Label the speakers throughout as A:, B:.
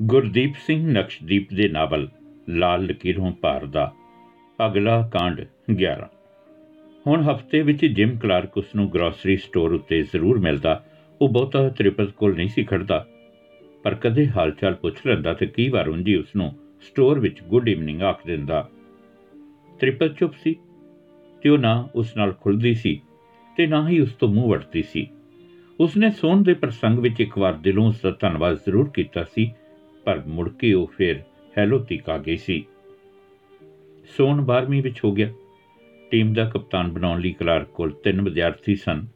A: ਗੁਰਦੀਪ ਸਿੰਘ ਨਕਸ਼ਦੀਪ ਦੇ ਨਾਵਲ, ਲਾਲ ਲਕੀਰੋਂ ਭਾਰ ਦਾ। ਅਗਲਾ ਕਾਂਡ 11 ਹੁਣ ਹਫ਼ਤੇ ਵਿੱਚ ਜਿਮ ਕਲਾਰਕ ਉਸ ਨੂੰ ਗਰੋਸਰੀ ਸਟੋਰ ਉੱਤੇ ਜ਼ਰੂਰ ਮਿਲਦਾ। ਉਹ ਬਹੁਤਾ ਤ੍ਰਿਪਤ ਕੋਲ ਨਹੀਂ ਸੀ ਖੜਦਾ। ਪਰ ਕਦੇ ਹਾਲਚਾਲ ਪੁੱਛ ਲੈਂਦਾ ਤੇ ਕਈ ਵਾਰ ਉਂਝੀ ਉਸ ਨੂੰ ਸਟੋਰ ਵਿੱਚ ਗੁੱਡ ਈਵਨਿੰਗ ਆਖ ਦਿੰਦਾ। ਤ੍ਰਿਪਤ ਚੁੱਪ ਸੀ ਤੇ ਉਹ ਨਾ ਉਸ ਨਾਲ ਖੁੱਲਦੀ ਸੀ ਤੇ ਨਾ ਹੀ ਉਸ ਤੋਂ ਮੂੰਹ ਵੜਦੀ ਸੀ। ਉਸਨੇ ਸੋਨ ਦੇ ਪ੍ਰਸੰਗ ਵਿੱਚ ਇੱਕ ਵਾਰ ਦਿਲੋਂ ਉਸ ਦਾ ਧੰਨਵਾਦ ਜ਼ਰੂਰ ਕੀਤਾ ਸੀ ਪਰ ਮੁੜ ਕੇ ਉਹ ਫਿਰ ਹੈਲੋ ਤੀਕ ਆ ਗਈ ਸੀ। ਸੋਨ 12ਵੀਂ ਵਿੱਚ ਹੋ ਗਿਆ। ਟੀਮ ਦਾ ਕਪਤਾਨ ਬਣਾਉਣ ਲਈ ਕਲਾਰਕ ਕੋਲ ਤਿੰਨ ਵਿਦਿਆਰਥੀ ਸਨ।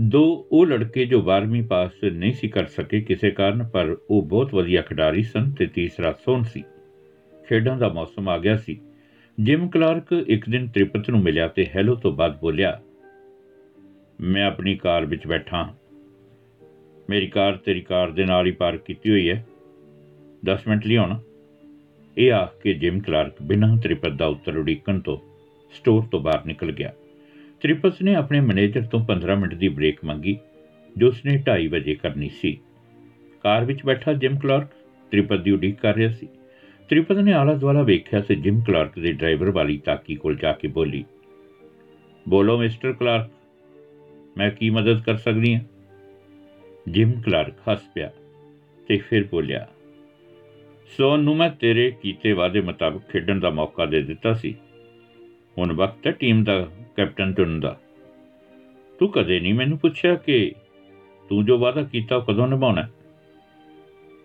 A: ਦੋ ਉਹ ਲੜਕੇ ਜੋ 12ਵੀਂ ਪਾਸ ਨਹੀਂ ਸੀ ਕਰ ਸਕੇ ਕਿਸੇ ਕਾਰਨ, ਪਰ ਉਹ ਬਹੁਤ ਵਧੀਆ ਖਿਡਾਰੀ ਸਨ ਤੇ ਤੀਸਰਾ ਸੋਨ ਸੀ। ਖੇਡਾਂ ਦਾ ਮੌਸਮ ਆ ਗਿਆ ਸੀ। ਜਿਮ ਕਲਾਰਕ ਇੱਕ ਦਿਨ ਤ੍ਰਿਪਤ ਨੂੰ ਮਿਲਿਆ ਤੇ ਹੈਲੋ ਤੋਂ ਬਾਅਦ ਬੋਲਿਆ, ਮੈਂ ਆਪਣੀ ਕਾਰ ਵਿੱਚ ਬੈਠਾ ਹਾਂ। ਮੇਰੀ ਕਾਰ ਤੇਰੀ ਕਾਰ ਦੇ ਨਾਲ ਹੀ ਪਾਰਕ ਕੀਤੀ ਹੋਈ ਹੈ। 10 ਮਿੰਟ ਲਈ ਆਉਣਾ ਇਹ ਆਖ ਕੇ ਜਿਮ ਕਲਾਰਕ ਬਿਨਾਂ ਤ੍ਰਿਪਤ ਦਾ ਉੱਤਰ ਉਡੀਕਣ ਤੋਂ ਸਟੋਰ ਤੋਂ ਬਾਹਰ ਨਿਕਲ ਗਿਆ। ਤ੍ਰਿਪਤ ਨੇ ਆਪਣੇ ਮੈਨੇਜਰ ਤੋਂ 15 ਮਿੰਟ ਦੀ ਬ੍ਰੇਕ ਮੰਗੀ, ਜੋ ਉਸਨੇ 2:30 ਵਜੇ ਕਰਨੀ ਸੀ। ਕਾਰ ਵਿੱਚ ਬੈਠਾ ਜਿਮ ਕਲਾਰਕ ਤ੍ਰਿਪਤ ਦੀ ਉਡੀਕ ਕਰ ਰਿਹਾ ਸੀ। ਤ੍ਰਿਪਤ ਨੇ ਆਲਾ ਦੁਆਲਾ ਵੇਖਿਆ ਤੇ ਜਿਮ ਕਲਾਰਕ ਦੇ ਡਰਾਈਵਰ ਵਾਲੀ ਤਾਕੀ ਕੋਲ ਜਾ ਕੇ ਬੋਲੀ, ਬੋਲੋ ਮਿਸਟਰ ਕਲਾਰਕ ਮੈਂ ਕੀ ਮਦਦ ਕਰ ਸਕਦੀ ਹਾਂ? ਜਿਮ ਕਲਾਰਕ ਹੱਸ ਪਿਆ ਤੇ ਫਿਰ ਬੋਲਿਆ ਸੋਨ ਨੂੰ ਮੈਂ ਤੇਰੇ ਕੀਤੇ ਵਾਅਦੇ ਮੁਤਾਬਕ ਖੇਡਣ ਦਾ ਮੌਕਾ ਦੇ ਦਿੱਤਾ ਸੀ। ਹੁਣ ਵਕਤ ਹੈ ਟੀਮ ਦਾ, ਕੈਪਟਨ ਚੁਣਨ ਦਾ। ਤੂੰ ਕਦੇ ਨਹੀਂ ਮੈਨੂੰ ਪੁੱਛਿਆ ਕਿ ਤੂੰ ਜੋ ਵਾਅਦਾ ਕੀਤਾ ਉਹ ਕਦੋਂ ਨਿਭਾਉਣਾ ਹੈ?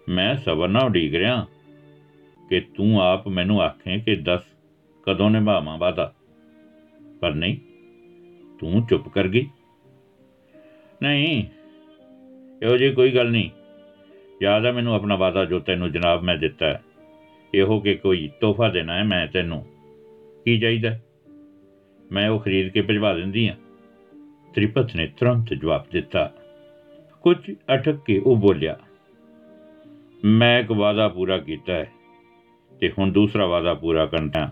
A: ਮੈਂ ਸਬਰ ਨਾਲ ਉਡੀਕ ਰਿਹਾ ਕਿ ਤੂੰ ਆਪ ਮੈਨੂੰ ਆਖੇ ਕਿ ਦੱਸ ਕਦੋਂ ਨਿਭਾਵਾਂ ਵਾਅਦਾ। ਪਰ ਨਹੀਂ, ਤੂੰ ਚੁੱਪ ਕਰ ਗਈ। ਨਹੀਂ, ਇਹੋ ਜਿਹੀ ਕੋਈ ਗੱਲ ਨਹੀਂ। ਯਾਦ ਹੈ ਮੈਨੂੰ ਆਪਣਾ ਵਾਅਦਾ ਜੋ ਤੈਨੂੰ ਜਨਾਬ ਮੈਂ ਦਿੱਤਾ ਹੈ। ਇਹੋ ਕਿ ਕੋਈ ਤੋਹਫਾ ਦੇਣਾ ਹੈ ਮੈਂ ਤੈਨੂੰ। ਕੀ ਚਾਹੀਦਾ ਮੈਂ ਉਹ ਖਰੀਦ ਕੇ ਭਿਜਵਾ ਦਿੰਦੀ ਹਾਂ। ਤ੍ਰਿਪਤ ਨੇ ਤੁਰੰਤ ਜਵਾਬ ਦਿੱਤਾ। ਕੁਝ ਅਟਕ ਕੇ ਉਹ ਬੋਲਿਆ, ਮੈਂ ਇੱਕ ਵਾਅਦਾ ਪੂਰਾ ਕੀਤਾ ਹੈ ਤੇ ਹੁਣ ਦੂਸਰਾ ਵਾਅਦਾ ਪੂਰਾ ਕਰਨਾ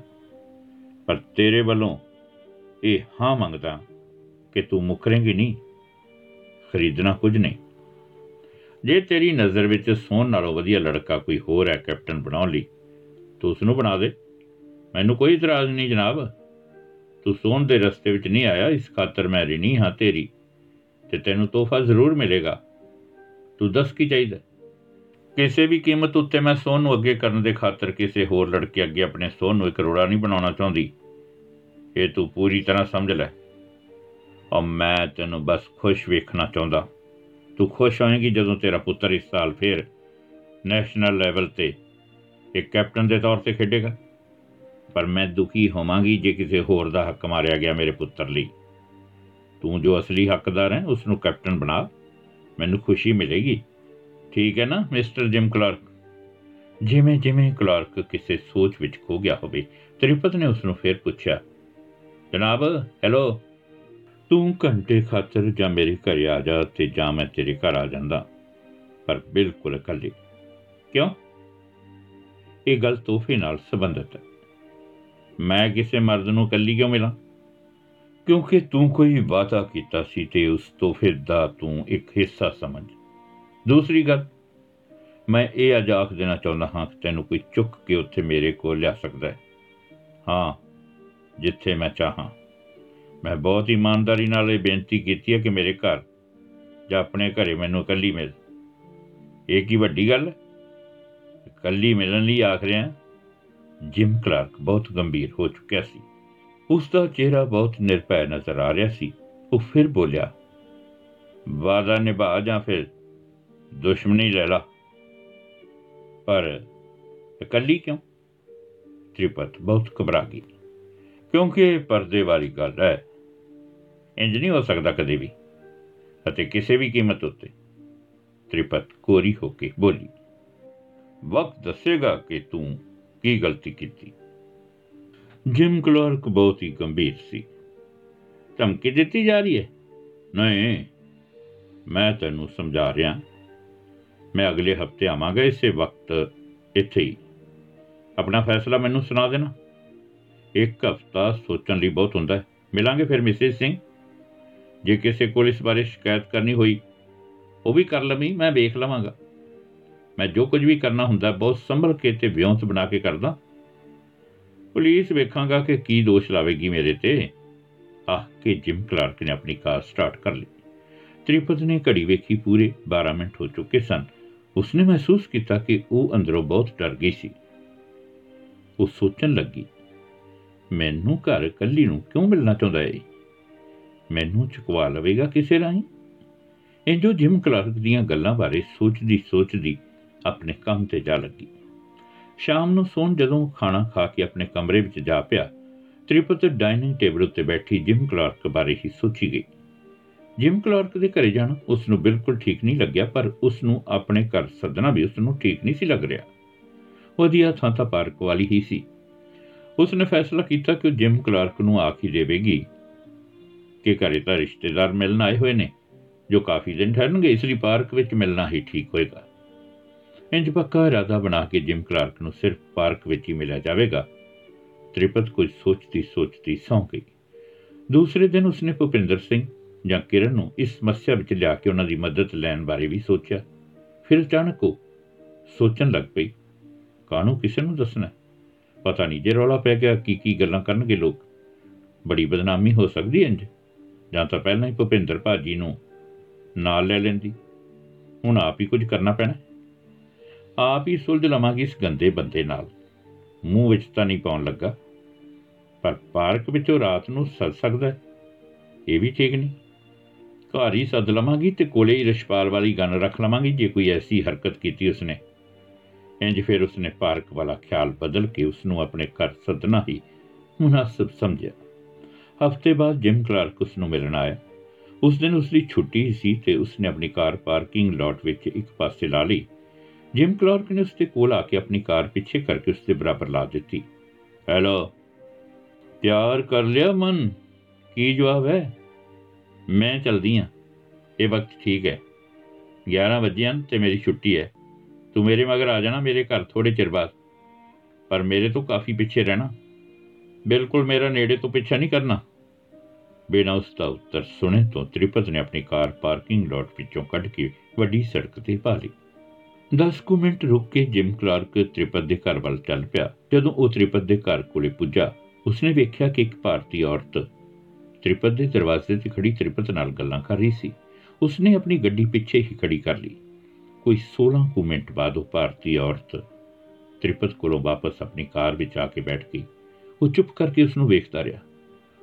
A: ਪਰ ਤੇਰੇ ਵੱਲੋਂ ਇਹ ਹਾਂ ਮੰਗਦਾ ਕਿ ਤੂੰ ਮੁਕਰੇਂਗੀ ਨਹੀਂ। ਖਰੀਦਣਾ ਕੁਝ ਨਹੀਂ। ਜੇ ਤੇਰੀ ਨਜ਼ਰ ਵਿੱਚ ਸੋਨ ਨਾਲੋਂ ਵਧੀਆ ਲੜਕਾ ਕੋਈ ਹੋਰ ਹੈ ਕੈਪਟਨ ਬਣਾਉਣ ਲਈ, ਤੂੰ ਉਸ ਨੂੰ ਬਣਾ ਦੇ। ਮੈਨੂੰ ਕੋਈ ਇਤਰਾਜ਼ ਨਹੀਂ ਜਨਾਬ। ਤੂੰ ਸੋਨ ਦੇ ਰਸਤੇ ਵਿੱਚ ਨਹੀਂ ਆਇਆ, ਇਸ ਖਾਤਰ ਮੈਂ ਰਿਣੀ ਹਾਂ ਤੇਰੀ, ਤੇ ਤੈਨੂੰ ਤੋਹਫਾ ਜ਼ਰੂਰ ਮਿਲੇਗਾ। ਤੂੰ ਦੱਸ ਕੀ ਚਾਹੀਦਾ? ਕਿਸੇ ਵੀ ਕੀਮਤ ਉੱਤੇ ਮੈਂ ਸੋਨ ਨੂੰ ਅੱਗੇ ਕਰਨ ਦੇ ਖਾਤਰ ਕਿਸੇ ਹੋਰ ਲੜਕੇ ਅੱਗੇ ਆਪਣੇ ਸੋਨ ਨੂੰ ਇੱਕ ਕਰੋੜਾ ਨਹੀਂ ਬਣਾਉਣਾ ਚਾਹੁੰਦੀ। ਇਹ ਤੂੰ ਪੂਰੀ ਤਰ੍ਹਾਂ ਸਮਝ ਲੈ। ਔਰ ਮੈਂ ਤੈਨੂੰ ਬਸ ਖੁਸ਼ ਵੇਖਣਾ ਚਾਹੁੰਦਾ। ਤੂੰ ਖੁਸ਼ ਹੋਏਂਗੀ ਜਦੋਂ ਤੇਰਾ ਪੁੱਤਰ ਇਸ ਸਾਲ ਫੇਰ ਨੈਸ਼ਨਲ ਲੈਵਲ ਤੇ ਇੱਕ ਕੈਪਟਨ ਦੇ ਤੌਰ ਤੇ ਖੇਡੇਗਾ। ਪਰ ਮੈਂ ਦੁਖੀ ਹੋਵਾਂਗੀ ਜੇ ਕਿਸੇ ਹੋਰ ਦਾ ਹੱਕ ਮਾਰਿਆ ਗਿਆ ਮੇਰੇ ਪੁੱਤਰ ਲਈ। ਤੂੰ ਜੋ ਅਸਲੀ ਹੱਕਦਾਰ ਹੈ ਉਸ ਨੂੰ ਕੈਪਟਨ ਬਣਾ। ਮੈਨੂੰ ਖੁਸ਼ੀ ਮਿਲੇਗੀ। ਠੀਕ ਹੈ ਨਾ ਮਿਸਟਰ ਜਿਮ ਕਲਾਰਕ ਜਿਵੇਂ ਜਿਵੇਂ ਕਲਾਰਕ ਕਿਸੇ ਸੋਚ ਵਿੱਚ ਖੋ ਗਿਆ ਹੋਵੇ, ਤ੍ਰਿਪਤ ਨੇ ਉਸ ਨੂੰ ਫੇਰ ਪੁੱਛਿਆ, ਜਨਾਬ ਹੈਲੋ ਤੂੰ ਘੰਟੇ ਖਾਤਰ ਜਾਂ ਮੇਰੇ ਘਰ ਆ ਜਾ ਤੇ ਜਾਂ ਮੈਂ ਤੇਰੇ ਘਰ ਆ ਜਾਂਦਾ। ਪਰ ਬਿਲਕੁਲ ਇਕੱਲੇ। ਕਿਉਂ? ਇਹ ਗੱਲ ਤੋਹਫੇ ਨਾਲ ਸੰਬੰਧਿਤ ਹੈ। ਮੈਂ ਕਿਸੇ ਮਰਦ ਨੂੰ ਇਕੱਲੀ ਕਿਉਂ ਮਿਲਾਂ? ਕਿਉਂਕਿ ਤੂੰ ਕੋਈ ਵਾਅਦਾ ਕੀਤਾ ਸੀ ਤੇ ਉਸ ਤੋਹਫੇ ਦਾ ਤੂੰ ਇੱਕ ਹਿੱਸਾ ਸਮਝ। ਦੂਸਰੀ ਗੱਲ, ਮੈਂ ਇਹ ਅੱਜ ਆਖ ਦੇਣਾ ਚਾਹੁੰਦਾ ਹਾਂ ਕਿ ਤੈਨੂੰ ਕੋਈ ਚੁੱਕ ਕੇ ਉੱਥੇ ਮੇਰੇ ਕੋਲ ਲਿਆ ਸਕਦਾ ਹੈ। ਹਾਂ, ਜਿੱਥੇ ਮੈਂ ਚਾਹਾਂ। ਮੈਂ ਬਹੁਤ ਇਮਾਨਦਾਰੀ ਨਾਲ ਇਹ ਬੇਨਤੀ ਕੀਤੀ ਹੈ ਕਿ ਮੇਰੇ ਘਰ ਜਾਂ ਆਪਣੇ ਘਰੇ ਮੈਨੂੰ ਇਕੱਲੀ ਮਿਲ। ਇਹ ਕੀ ਵੱਡੀ ਗੱਲ ਹੈ? ਇਕੱਲੀ ਮਿਲਣ ਲਈ ਆਖ ਰਿਹਾ ਜਿਮ ਕਲਾਰਕ ਬਹੁਤ ਗੰਭੀਰ ਹੋ ਚੁੱਕਿਆ ਸੀ। ਉਸ ਦਾ ਚਿਹਰਾ ਬਹੁਤ ਨਿਰਭੈ ਨਜ਼ਰ ਆ ਰਿਹਾ ਸੀ। ਉਹ ਫਿਰ ਬੋਲਿਆ ਵਾਦਾ ਨਿਭਾ ਜਾਂ ਫਿਰ ਦੁਸ਼ਮਣੀ ਲੈ ਲਾ। ਪਰ ਇਕੱਲੀ ਕਿਉਂ? ਤ੍ਰਿਪਤ ਬਹੁਤ ਘਬਰਾ ਗਈ, ਕਿਉਂਕਿ ਇਹ ਪਰਦੇ ਵਾਲੀ ਗੱਲ ਹੈ। ਇੰਜ ਨਹੀਂ ਹੋ ਸਕਦਾ ਕਦੇ ਵੀ। ਅਤੇ ਕਿਸੇ ਵੀ ਕੀਮਤ ਉੱਤੇ ਤ੍ਰਿਪਤ ਕੋਰੀ ਹੋ ਕੇ ਬੋਲੀ, ਵਕਤ ਦੱਸੇਗਾ ਕਿ ਤੂੰ ਕੀ ਗਲਤੀ ਕੀਤੀ? ਜਿਮ ਕਲਰਕ ਬਹੁਤ ਹੀ ਗੰਭੀਰ ਸੀ। ਧਮਕੀ ਦਿੱਤੀ ਜਾ ਰਹੀ ਹੈ? ਨਹੀਂ, ਮੈਂ ਤੈਨੂੰ ਸਮਝਾ ਰਿਹਾ। ਮੈਂ ਅਗਲੇ ਹਫ਼ਤੇ ਆਵਾਂਗਾ, ਇਸੇ ਵਕਤ ਇੱਥੇ ਹੀ। ਆਪਣਾ ਫੈਸਲਾ ਮੈਨੂੰ ਸੁਣਾ ਦੇਣਾ। ਇੱਕ ਹਫਤਾ ਸੋਚਣ ਲਈ ਬਹੁਤ ਹੁੰਦਾ ਹੈ। ਮਿਲਾਂਗੇ ਫਿਰ, ਮਿਸਿਸ ਸਿੰਘ? ਜੇ ਕਿਸੇ ਕੋਲ ਇਸ ਬਾਰੇ ਸ਼ਿਕਾਇਤ ਕਰਨੀ ਹੋਈ, ਉਹ ਵੀ ਕਰ ਲਵੀਂ, ਮੈਂ ਵੇਖ ਲਵਾਂਗਾ। ਮੈਂ ਜੋ ਕੁਝ ਵੀ ਕਰਨਾ ਹੁੰਦਾ, ਬਹੁਤ ਸੰਭਲ ਕੇ ਤੇ ਵਿਉਂਤ ਬਣਾ ਕੇ ਕਰਦਾ। ਪੁਲਿਸ ਵੇਖਾਂਗਾ ਕਿ ਕੀ ਦੋਸ਼ ਲਾਵੇਗੀ ਮੇਰੇ ਤੇ। ਆਹ ਕਿ ਜਿਮ ਕਲਾਰਕ ਨੇ ਆਪਣੀ ਕਾਰ ਸਟਾਰਟ ਕਰ ਲਈ। ਤ੍ਰਿਪਤ ਨੇ ਘੜੀ ਵੇਖੀ ਪੂਰੇ 12 ਮਿੰਟ ਹੋ ਚੁੱਕੇ ਸਨ। ਉਸਨੇ ਮਹਿਸੂਸ ਕੀਤਾ ਕਿ ਉਹ ਅੰਦਰੋਂ ਬਹੁਤ ਡਰ ਗਈ ਸੀ। ਉਹ ਸੋਚਣ ਲੱਗੀ, ਮੈਨੂੰ ਘਰ ਕੱਲੀ ਨੂੰ ਕਿਉਂ ਮਿਲਣਾ ਚਾਹੁੰਦਾ ਏ? ਮੈਨੂੰ ਚੁਕਵਾ ਲਵੇਗਾ ਕਿਸੇ ਰਾਹੀਂ? ਇਹ ਜੋ ਜਿਮ ਕਲਰਕ ਦੀਆਂ ਗੱਲਾਂ ਬਾਰੇ ਸੋਚਦੀ ਸੋਚਦੀ ਆਪਣੇ ਕੰਮ ਤੇ ਜਾ ਲੱਗੀ। ਸ਼ਾਮ ਨੂੰ ਸੌਣ ਜਦੋਂ ਖਾਣਾ ਖਾ ਕੇ ਆਪਣੇ ਕਮਰੇ ਵਿੱਚ ਜਾ ਪਿਆ, ਤ੍ਰਿਪਤ ਡਾਈਨਿੰਗ ਟੇਬਲ ਉੱਤੇ ਬੈਠੀ ਜਿਮ ਕਲਰਕ ਬਾਰੇ ਹੀ ਸੋਚੀ ਗਈ। ਜਿਮ ਕਲਰਕ ਦੇ ਘਰੇ ਜਾਣਾ ਉਸ ਨੂੰ ਬਿਲਕੁਲ ਠੀਕ ਨਹੀਂ ਲੱਗਿਆ, ਪਰ ਉਸ ਨੂੰ ਆਪਣੇ ਘਰ ਸੱਦਣਾ ਵੀ ਉਸ ਨੂੰ ਠੀਕ ਨਹੀਂ ਸੀ ਲੱਗ ਰਿਹਾ। ਉਹਦੀ ਆ ਥਾਂ ਤਾਂ ਪਾਰਕ ਵਾਲੀ ਹੀ ਸੀ। ਉਸ ਨੇ ਫੈਸਲਾ ਕੀਤਾ ਕਿ ਉਹ ਜਿਮ ਕਲਰਕ ਨੂੰ ਆਖ ਹੀ ਦੇਵੇਗੀ। ਕਿ ਘਰੇ ਤਾਂ ਰਿਸ਼ਤੇਦਾਰ ਮਿਲਣ ਆਏ ਹੋਏ ਨੇ, ਜੋ ਕਾਫੀ ਦਿਨ ਠਹਿਰਨਗੇ, ਇਸ ਲਈ ਪਾਰਕ ਵਿੱਚ ਮਿਲਣਾ ਹੀ ਠੀਕ ਹੋਏਗਾ। ਇੰਜ ਪੱਕਾ ਇਰਾਦਾ ਬਣਾ ਕੇ ਜਿਮ ਕਲਰਕ ਨੂੰ ਸਿਰਫ ਪਾਰਕ ਵਿੱਚ ਹੀ ਮਿਲਿਆ ਜਾਵੇਗਾ। ਤ੍ਰਿਪਤ ਕੁਝ ਸੋਚਦੀ ਸੋਚਦੀ ਸੌਂ ਗਈ। ਦੂਸਰੇ ਦਿਨ ਉਸਨੇ ਭੁਪਿੰਦਰ ਸਿੰਘ ਜਾਂ ਕਿਰਨ ਨੂੰ ਇਸ ਸਮੱਸਿਆ ਵਿੱਚ ਲਿਆ ਕੇ ਉਹਨਾਂ ਦੀ ਮਦਦ ਲੈਣ ਬਾਰੇ ਵੀ ਸੋਚਿਆ। ਫਿਰ ਅਚਾਨਕ ਉਹ ਸੋਚਣ ਲੱਗ ਪਈ, ਕਾਹਨੂੰ ਕਿਸੇ ਨੂੰ ਦੱਸਣਾ? ਪਤਾ ਨਹੀਂ ਜੇ ਰੌਲਾ ਪੈ ਗਿਆ ਕੀ ਕੀ ਗੱਲਾਂ ਕਰਨਗੇ ਲੋਕ? ਬੜੀ ਬਦਨਾਮੀ ਹੋ ਸਕਦੀ ਇੰਜ? ਜਾਂ ਤਾਂ ਪਹਿਲਾਂ ਹੀ ਭੁਪਿੰਦਰ ਭਾਜੀ ਨੂੰ ਨਾਲ ਲੈ ਲੈਂਦੀ। ਹੁਣ ਆਪ ਹੀ ਕੁਝ ਕਰਨਾ ਪੈਣਾ। ਆਪ ਹੀ ਸੁਲਝ ਲਵਾਂਗੀ ਇਸ ਗੰਦੇ ਬੰਦੇ ਨਾਲ। ਮੂੰਹ ਵਿੱਚ ਤਾਂ ਨਹੀਂ ਪਾਉਣ ਲੱਗਾ। ਪਰ ਪਾਰਕ ਵਿੱਚੋਂ ਰਾਤ ਨੂੰ ਸੱਜ ਸਕਦਾ ਹੈ। ਇਹ ਵੀ ਠੀਕ ਨਹੀਂ। ਘਰ ਹੀ ਸੱਦ ਲਵਾਂਗੀ ਤੇ ਕੋਲੇ ਹੀ ਰਿਸ਼ਪਾਲ ਵਾਲੀ ਗਨ ਰੱਖ ਲਵਾਂਗੀ ਜੇ ਕੋਈ ਐਸੀ ਹਰਕਤ ਕੀਤੀ ਉਸਨੇ। ਇੰਜ ਫਿਰ ਉਸਨੇ ਪਾਰਕ ਵਾਲਾ ਖਿਆਲ ਬਦਲ ਕੇ ਉਸ ਨੂੰ ਆਪਣੇ ਘਰ ਸੱਦਣਾ ਹੀ ਮੁਨਾਸਬ ਸਮਝਿਆ। ਹਫ਼ਤੇ ਬਾਅਦ ਜਿਮ ਕਲਰਕ ਉਸ ਨੂੰ ਮਿਲਣ ਆਇਆ ਉਸ ਦਿਨ ਉਸ ਦੀ ਛੁੱਟੀ ਸੀ ਤੇ ਉਸਨੇ ਆਪਣੀ ਕਾਰ ਪਾਰਕਿੰਗ ਲਾਟ ਵਿੱਚ ਇੱਕ ਪਾਸੇ ਲਾ ਲਈ ਜਿਮ ਕਲਰਕ ਨੇ ਉਸਦੇ ਕੋਲ ਆ ਕੇ ਆਪਣੀ ਕਾਰ ਪਿੱਛੇ ਕਰਕੇ ਉਸਦੇ ਬਰਾਬਰ ਲਾ ਦਿੱਤੀ ਹੈਲੋ ਪਿਆਰ ਕਰ ਲਿਆ ਮਨ ਕੀ ਜਵਾਬ ਹੈ ਮੈਂ ਚਲਦੀ ਹਾਂ ਇਹ ਵਕਤ ਠੀਕ ਹੈ 11 ਵਜੇ ਹਨ ਤੇ ਮੇਰੀ ਛੁੱਟੀ ਹੈ ਤੂੰ ਮੇਰੇ ਮਗਰ ਆ ਜਾਣਾ ਮੇਰੇ ਘਰ ਥੋੜੇ ਚਿਰ ਬਾਅਦ ਪਰ ਮੇਰੇ ਤੋਂ ਕਾਫੀ ਪਿੱਛੇ ਰਹਿਣਾ ਬਿਲਕੁਲ ਮੇਰਾ ਨੇੜੇ ਤੋਂ ਪਿੱਛਾ ਨਹੀਂ ਕਰਨਾ ਬਿਨਾਂ ਉਸ ਦਾ ਉੱਤਰ ਸੁਣੇ ਤੋਂ ਤ੍ਰਿਪਤ ਨੇ ਆਪਣੀ ਕਾਰ ਪਾਰਕਿੰਗ ਲਾਟ ਵਿੱਚੋਂ ਕੱਢ ਕੇ ਵੱਡੀ ਸੜਕ ਤੇ ਪਾ ਲਈ। 10 ਕੁ ਮਿੰਟ ਰੁਕ ਕੇ ਜਿਮ ਕਲਾਰਕ ਤ੍ਰਿਪਤ ਦੇ ਘਰ ਵੱਲ ਚੱਲ ਪਿਆ। ਜਦੋਂ ਉਹ ਤ੍ਰਿਪਤ ਦੇ ਘਰ ਕੋਲੇ ਪੁੱਜਾ, ਉਸਨੇ ਵੇਖਿਆ ਕਿ ਇੱਕ ਭਾਰਤੀ ਔਰਤ ਤ੍ਰਿਪਤ ਦੇ ਦਰਵਾਜ਼ੇ ਤੇ ਖੜੀ ਤ੍ਰਿਪਤ ਨਾਲ ਗੱਲਾਂ ਕਰ ਰਹੀ ਸੀ। ਉਸਨੇ ਆਪਣੀ ਗੱਡੀ ਪਿੱਛੇ ਹੀ ਖੜੀ ਕਰ ਲਈ। ਕੋਈ 16 ਕੁ ਮਿੰਟ ਬਾਅਦ ਉਹ ਭਾਰਤੀ ਔਰਤ ਤ੍ਰਿਪਤ ਕੋਲੋਂ ਵਾਪਸ ਆਪਣੀ ਕਾਰ ਵਿੱਚ ਆ ਕੇ ਬੈਠ ਗਈ। ਉਹ ਚੁੱਪ ਕਰਕੇ ਉਸ ਨੂੰ ਵੇਖਦਾ ਰਿਹਾ।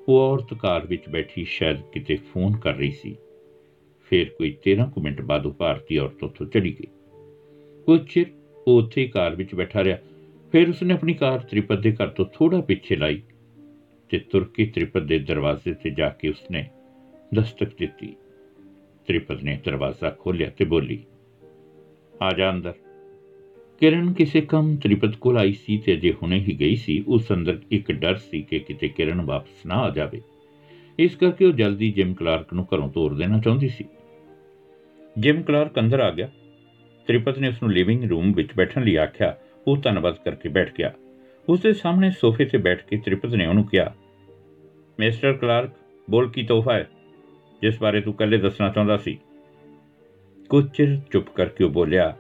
A: ਉਹ ਔਰਤ ਕਾਰ ਵਿੱਚ ਬੈਠੀ ਸ਼ਾਇਦ ਕਿਤੇ ਫੋਨ ਕਰ ਰਹੀ ਸੀ। ਫਿਰ ਕੋਈ 13 ਕੁ ਮਿੰਟ ਬਾਅਦ ਉਹ ਭਾਰਤੀ ਔਰਤ ਉੱਥੋਂ ਚਲੀ ਗਈ। ਕੁਝ ਚਿਰ ਉਹ ਉੱਥੇ ਹੀ ਕਾਰ ਵਿੱਚ ਬੈਠਾ ਰਿਹਾ। ਫਿਰ ਉਸਨੇ ਆਪਣੀ ਕਾਰ ਤ੍ਰਿਪਤ ਦੇ ਘਰ ਤੋਂ ਥੋੜਾ ਪਿੱਛੇ ਲਾਈ ਤੇ ਤੁਰ ਕੇ ਤ੍ਰਿਪਤ ਦੇ ਦਰਵਾਜ਼ੇ ਤੇ ਜਾ ਕੇ ਉਸਨੇ ਦਸਤਕ ਦਿੱਤੀ। ਤ੍ਰਿਪਤ ਨੇ ਦਰਵਾਜ਼ਾ ਖੋਲ੍ਹਿਆ ਤੇ ਬੋਲੀ, ਆ ਜਾ ਅੰਦਰ। ਕਿਰਨ ਕਿਸੇ ਕੰਮ ਤ੍ਰਿਪਤ ਕੋਲ ਆਈ ਸੀ ਤੇ ਅਜੇ ਹੁਣੇ ਹੀ ਗਈ ਸੀ, ਉਸ ਅੰਦਰ ਇੱਕ ਡਰ ਸੀ ਕਿ ਕਿਤੇ ਕਿਰਨ ਵਾਪਸ ਨਾ ਆ ਜਾਵੇ। ਇਸ ਕਰਕੇ ਉਹ ਜਲਦੀ ਜਿਮ ਕਲਾਰਕ ਨੂੰ ਘਰੋਂ ਤੋਰ ਦੇਣਾ ਚਾਹੁੰਦੀ ਸੀ। ਜਿਮ ਕਲਾਰਕ ਅੰਦਰ ਆ ਗਿਆ। ਤ੍ਰਿਪਤ ਨੇ ਉਸ ਨੂੰ ਲਿਵਿੰਗ ਰੂਮ ਵਿੱਚ ਬੈਠਣ ਲਈ ਆਖਿਆ, ਉਹ ਧੰਨਵਾਦ ਕਰਕੇ ਬੈਠ ਗਿਆ। ਉਸ ਦੇ ਸਾਹਮਣੇ ਸੋਫੇ ਤੇ ਬੈਠ ਕੇ ਤ੍ਰਿਪਤ ਨੇ ਉਹਨੂੰ ਕਿਹਾ, ਮਿਸਟਰ ਕਲਾਰਕ, ਬੋਲ ਕੀ ਤੋਹਫਾ ਹੈ? ਜਿਸ ਬਾਰੇ ਤੂੰ ਕੱਲੇ ਦੱਸਣਾ ਚਾਹੁੰਦਾ ਸੀ? ਕੁਝ ਚਿਰ ਚੁੱਪ ਕਰਕੇ ਉਹ ਬੋਲਿਆ